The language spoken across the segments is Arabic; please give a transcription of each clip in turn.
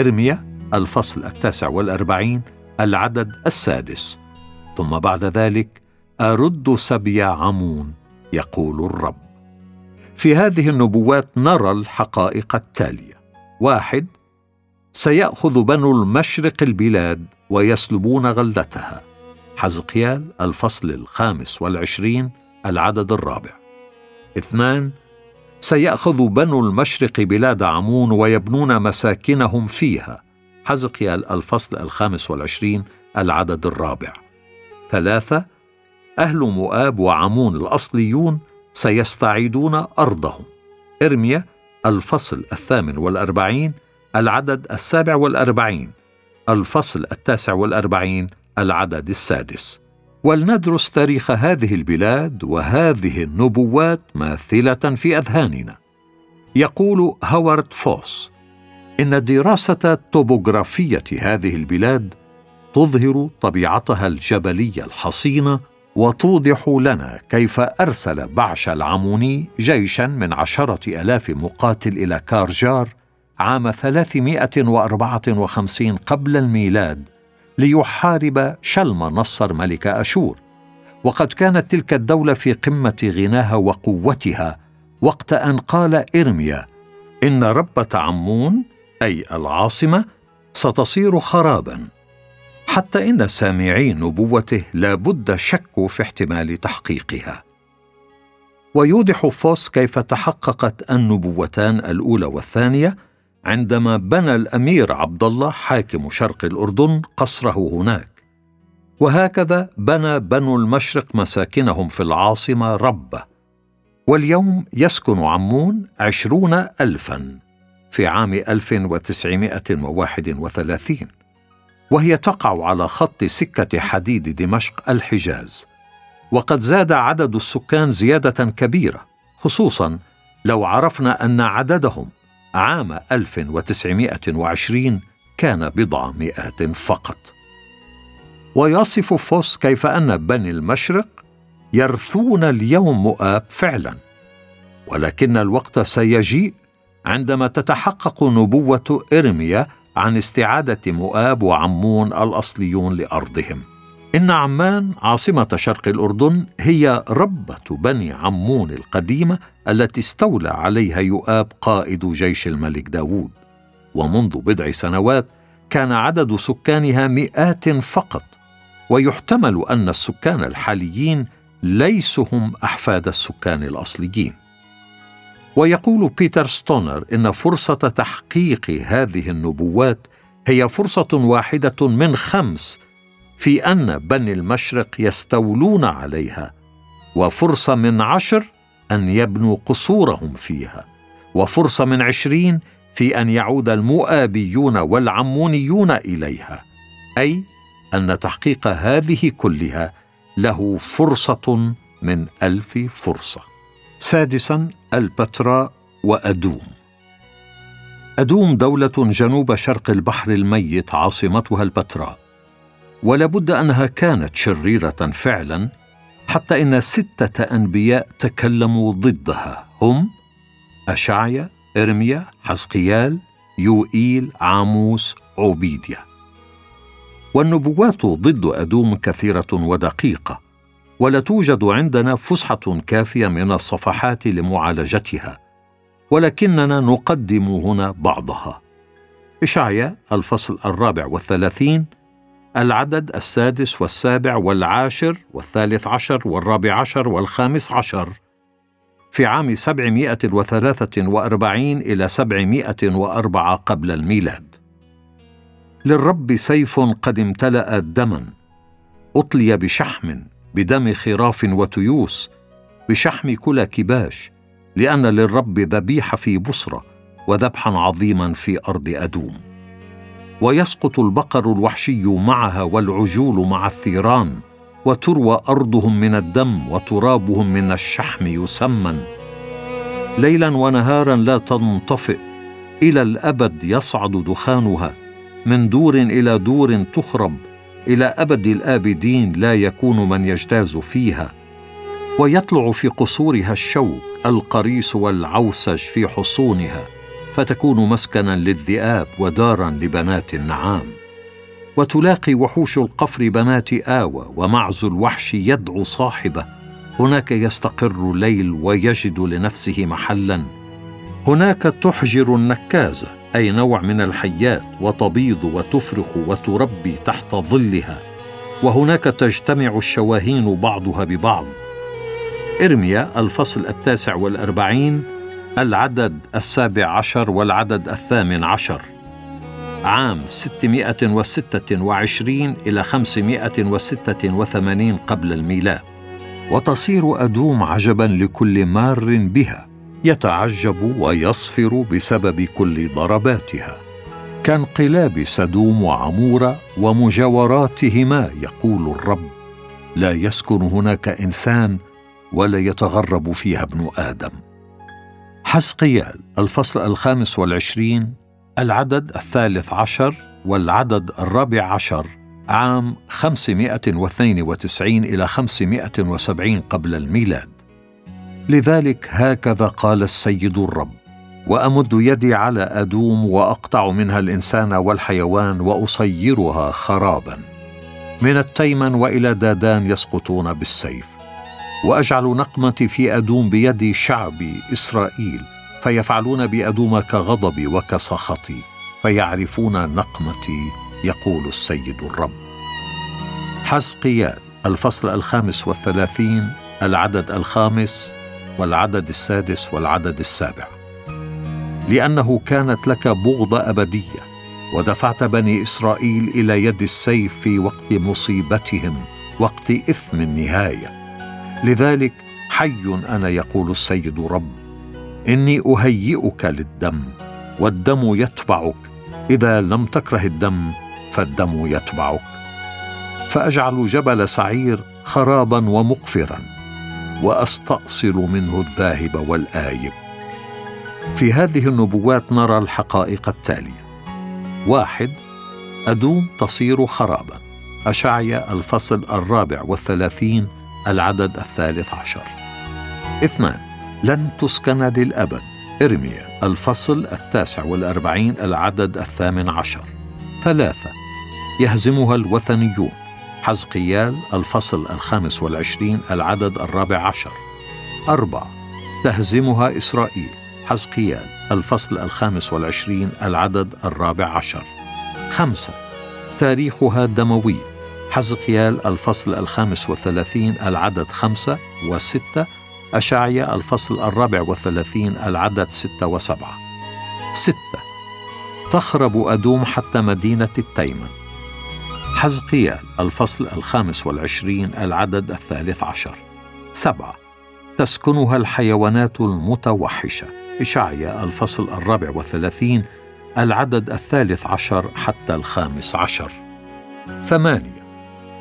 إرميا الفصل التاسع والأربعين العدد السادس. ثم بعد ذلك أرد سبي عمون يقول الرب. في هذه النبوات نرى الحقائق التالية. واحد سيأخذ بنو المشرق البلاد ويسلبون غلتها. حزقيال الفصل الخامس والعشرين العدد الرابع. اثنان سيأخذ بنو المشرق بلاد عمون ويبنون مساكنهم فيها. حزقيال الفصل الخامس والعشرين العدد الرابع. ثلاثة أهل مؤاب وعمون الأصليون سيستعيدون أرضهم. إرميا الفصل الثامن والأربعين العدد السابع والأربعين. الفصل التاسع والأربعين العدد السادس. ولندرس تاريخ هذه البلاد وهذه النبوات ماثلة في أذهاننا. يقول هوارد فوس إن دراسة توبوغرافية هذه البلاد تظهر طبيعتها الجبلية الحصينه وتوضح لنا كيف أرسل بعش العموني جيشا من عشرة آلاف مقاتل إلى كارجار عام 354 قبل الميلاد ليحارب شلم نصر ملك أشور. وقد كانت تلك الدولة في قمة غناها وقوتها وقت أن قال إرميا إن ربة عمون أي العاصمة ستصير خرابا. حتى إن سامعي نبوته لا بد شكوا في احتمال تحقيقها. ويوضح فوس كيف تحققت النبوتان الأولى والثانية عندما بنى الأمير عبد الله حاكم شرق الأردن قصره هناك. وهكذا بنى بنو المشرق مساكنهم في العاصمة ربة. واليوم يسكن عمون عشرون ألفا في عام 1931 وهي تقع على خط سكة حديد دمشق الحجاز. وقد زاد عدد السكان زيادة كبيرة خصوصا لو عرفنا أن عددهم عام 1920 كان بضع مئات فقط. ويصف فوس كيف أن بني المشرق يرثون اليوم مؤاب فعلا ولكن الوقت سيجيء عندما تتحقق نبوة إرميا عن استعادة مؤاب وعمون الأصليون لأرضهم. إن عمان عاصمة شرق الأردن هي ربة بني عمون القديمة التي استولى عليها يؤاب قائد جيش الملك داوود. ومنذ بضع سنوات كان عدد سكانها مئات فقط ويحتمل أن السكان الحاليين ليسوا هم أحفاد السكان الأصليين. ويقول بيتر ستونر إن فرصة تحقيق هذه النبوات هي فرصة واحدة من خمس في أن بني المشرق يستولون عليها وفرصه من عشر أن يبنوا قصورهم فيها وفرصه من عشرين في أن يعود المؤابيون والعمونيون إليها. أي أن تحقيق هذه كلها له فرصة من ألف فرصة. سادسا البتراء وأدوم. أدوم دولة جنوب شرق البحر الميت عاصمتها البتراء. ولابد أنها كانت شريرة فعلا حتى إن ستة أنبياء تكلموا ضدها. هم اشعيا ارميا حزقيال يوئيل عاموس عبيديا والنبوات ضد أدوم كثيرة ودقيقة ولا توجد عندنا فسحة كافية من الصفحات لمعالجتها ولكننا نقدم هنا بعضها. إشعيا الفصل الرابع والثلاثين العدد السادس والسابع والعاشر والثالث عشر والرابع عشر والخامس عشر. في عام سبعمائة وثلاثة وأربعين إلى سبعمائة وأربعة قبل الميلاد. للرب سيف قد امتلأ دما. أطلي بشحم بدم خراف وتيوس بشحم كل كباش لأن للرب ذبيحة في بصرة وذبحا عظيما في أرض أدوم. ويسقط البقر الوحشي معها والعجول مع الثيران وتروى أرضهم من الدم وترابهم من الشحم يسمن ليلا ونهارا لا تنطفئ إلى الأبد يصعد دخانها. من دور إلى دور تخرب إلى أبد الآبدين لا يكون من يجتاز فيها. ويطلع في قصورها الشوك القريس والعوسج في حصونها. فتكون مسكنا للذئاب ودارا لبنات النعام. وتلاقي وحوش القفر بنات آوى ومعز الوحش يدعو صاحبه. هناك يستقر الليل ويجد لنفسه محلا. هناك تحجر النكازه أي نوع من الحيات وتبيض وتفرخ وتربي تحت ظلها. وهناك تجتمع الشواهين بعضها ببعض. ارميا الفصل التاسع والأربعين العدد السابع عشر والعدد الثامن عشر. عام 626 إلى 586 قبل الميلاد. وتصير أدوم عجبا لكل مار بها. يتعجب ويصفر بسبب كل ضرباتها. كانقلاب سدوم وعمورة ومجاوراتهما يقول الرب. لا يسكن هناك إنسان ولا يتغرب فيها ابن آدم. حسقيال الفصل الخامس والعشرين العدد الثالث عشر والعدد الرابع عشر عام 592 إلى 570 قبل الميلاد. لذلك هكذا قال السيد الرب وأمد يدي على أدوم وأقطع منها الإنسان والحيوان وأصيرها خرابا. من التيمن وإلى دادان يسقطون بالسيف. وأجعل نقمتي في أدوم بيد شعبي إسرائيل فيفعلون بأدوم كغضبي وكسخطي فيعرفون نقمتي يقول السيد الرب. حزقيال الفصل الخامس والثلاثين العدد الخامس والعدد السادس والعدد السابع. لأنه كانت لك بغضه أبدية ودفعت بني إسرائيل إلى يد السيف في وقت مصيبتهم وقت إثم النهاية. لذلك حي أنا يقول السيد رب إني أهيئك للدم والدم يتبعك. إذا لم تكره الدم فالدم يتبعك. فأجعل جبل سعير خرابا ومقفرا وأستأصل منه الذاهب والآيب. في هذه النبوات نرى الحقائق التالية. واحد أدوم تصير خرابا. أشعيا الفصل الرابع والثلاثين العدد الثالث عشر. اثنان لن تسكن للأبد. ارميا الفصل التاسع والأربعين العدد الثامن عشر. ثلاثة يهزمها الوثنيون. حزقيال الفصل الخامس والعشرين العدد الرابع عشر. أربعة تهزمها إسرائيل. حزقيال الفصل الخامس والعشرين العدد الرابع عشر. خمسة تاريخها دموي حزقيال الفصل الخامس والثلاثين العدد خمسة وستة. أشعيا الفصل الرابع والثلاثين العدد ستة وسبعة. ستة. تخرب أدوم حتى مدينة التيمن. حزقيال الفصل الخامس والعشرين العدد الثالث عشر. سبعة. تسكنها الحيوانات المتوحشة. إشعيا الفصل الرابع والثلاثين العدد الثالث عشر حتى الخامس عشر. ثمانية.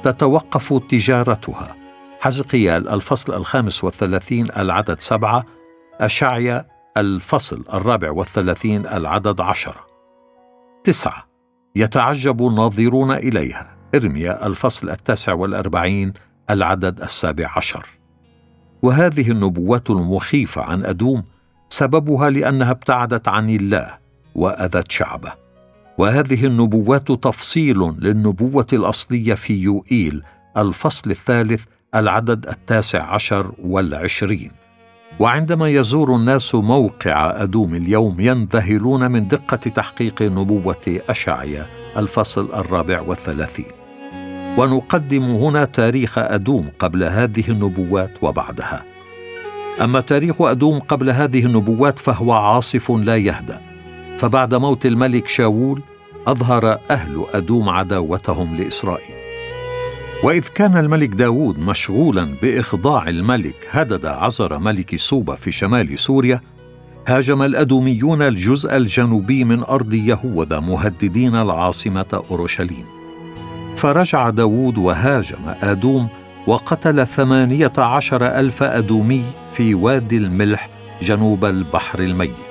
تتوقف تجارتها. حزقيال الفصل الخامس والثلاثين العدد سبعة أشعيا الفصل الرابع والثلاثين العدد عشرة. تسعة. يتعجب الناظرون إليها. إرميا الفصل التاسع والأربعين العدد السابع عشر. وهذه النبوات المخيفة عن أدوم سببها لأنها ابتعدت عن الله وأذت شعبه. وهذه النبوات تفصيل للنبوة الأصلية في يوئيل الفصل الثالث العدد التاسع عشر والعشرين. وعندما يزور الناس موقع أدوم اليوم ينذهلون من دقة تحقيق نبوة اشعيا الفصل الرابع والثلاثين. ونقدم هنا تاريخ أدوم قبل هذه النبوات وبعدها. أما تاريخ أدوم قبل هذه النبوات فهو عاصف لا يهدأ. فبعد موت الملك شاول أظهر أهل أدوم عداوتهم لإسرائيل. وإذ كان الملك داود مشغولا بإخضاع الملك هدد عزر ملك سوبا في شمال سوريا هاجم الأدوميون الجزء الجنوبي من أرض يهوذا مهددين العاصمة أورشليم. فرجع داود وهاجم آدوم وقتل ثمانية عشر ألف أدومي في وادي الملح جنوب البحر الميت.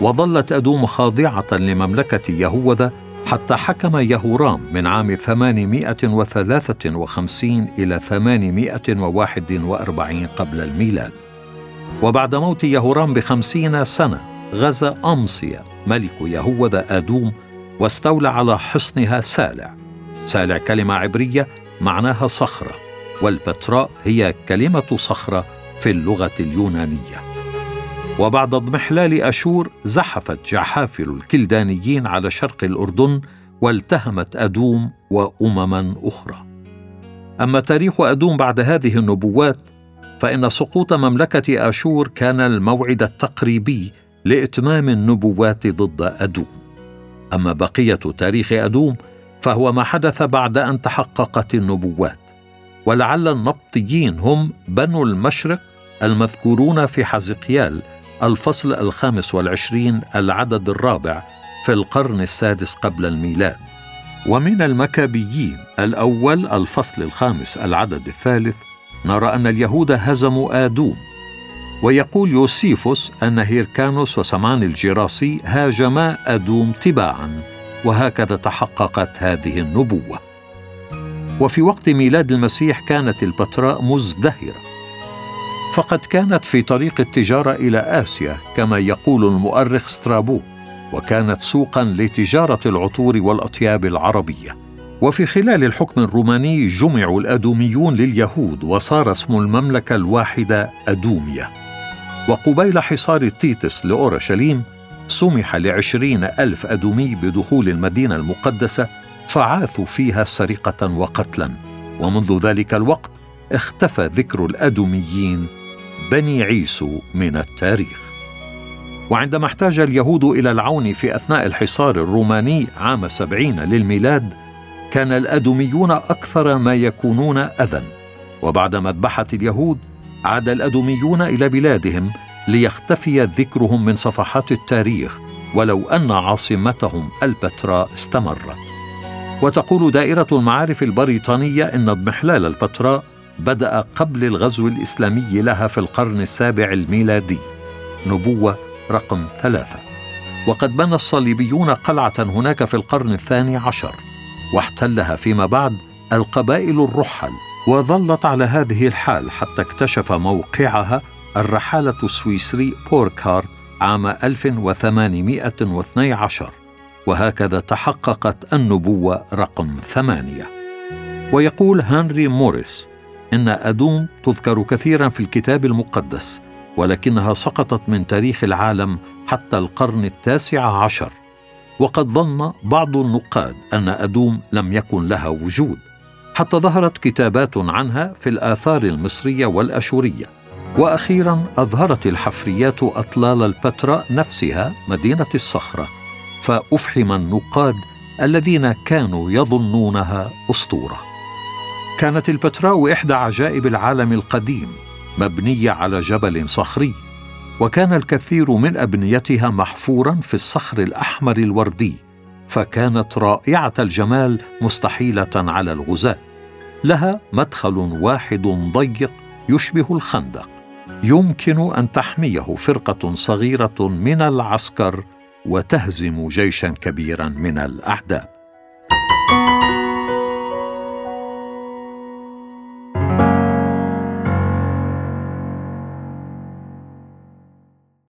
وظلت أدوم خاضعة لمملكة يهوذا حتى حكم يهورام من عام 853 إلى 841 قبل الميلاد. وبعد موت يهورام بخمسين سنة غزا أمصيا ملك يهوذا آدوم واستولى على حصنها سالع. سالع كلمة عبرية معناها صخرة والبتراء هي كلمة صخرة في اللغة اليونانية. وبعد اضمحلال أشور زحفت جحافل الكلدانيين على شرق الأردن والتهمت أدوم وأمما أخرى. أما تاريخ أدوم بعد هذه النبوات فإن سقوط مملكة آشور كان الموعد التقريبي لإتمام النبوات ضد أدوم. أما بقية تاريخ أدوم فهو ما حدث بعد أن تحققت النبوات. ولعل النبطيين هم بنو المشرق المذكورون في حزقيال الفصل الخامس والعشرين العدد الرابع في القرن السادس قبل الميلاد. ومن المكابيين الأول الفصل الخامس العدد الثالث نرى أن اليهود هزموا آدوم. ويقول يوسيفوس أن هيركانوس وسمان الجراسي هاجما أدوم تباعا وهكذا تحققت هذه النبوة. وفي وقت ميلاد المسيح كانت البتراء مزدهرة. فقد كانت في طريق التجارة إلى آسيا كما يقول المؤرخ سترابو وكانت سوقا لتجارة العطور والأطياب العربية. وفي خلال الحكم الروماني جمعوا الأدوميون لليهود وصار اسم المملكة الواحدة أدوميا وقبيل حصار تيتس لأورشليم سمح لعشرين ألف أدومي بدخول المدينة المقدسة فعاثوا فيها سرقة وقتلا. ومنذ ذلك الوقت اختفى ذكر الأدوميين بني عيسو من التاريخ. وعندما احتاج اليهود إلى العون في أثناء الحصار الروماني عام سبعين للميلاد كان الأدوميون أكثر ما يكونون أذى. وبعد مذبحة اليهود عاد الأدوميون إلى بلادهم ليختفي ذكرهم من صفحات التاريخ ولو أن عاصمتهم البتراء استمرت. وتقول دائرة المعارف البريطانية إن اضمحلال البتراء بدأ قبل الغزو الإسلامي لها في القرن السابع الميلادي. نبوة رقم ثلاثة. وقد بنى الصليبيون قلعة هناك في القرن الثاني عشر واحتلها فيما بعد القبائل الرحل وظلت على هذه الحال حتى اكتشف موقعها الرحالة السويسري بوركارت عام 1812 وهكذا تحققت النبوة رقم ثمانية. ويقول هنري موريس إن أدوم تذكر كثيرا في الكتاب المقدس ولكنها سقطت من تاريخ العالم حتى القرن التاسع عشر. وقد ظن بعض النقاد أن أدوم لم يكن لها وجود حتى ظهرت كتابات عنها في الآثار المصرية والأشورية. وأخيرا أظهرت الحفريات أطلال البتراء نفسها مدينة الصخرة. فأفحم النقاد الذين كانوا يظنونها أسطورة. كانت البتراء إحدى عجائب العالم القديم مبنية على جبل صخري وكان الكثير من أبنيتها محفورا في الصخر الأحمر الوردي فكانت رائعة الجمال مستحيلة على الغزاة. لها مدخل واحد ضيق يشبه الخندق. يمكن أن تحميه فرقة صغيرة من العسكر وتهزم جيشا كبيرا من الأعداء.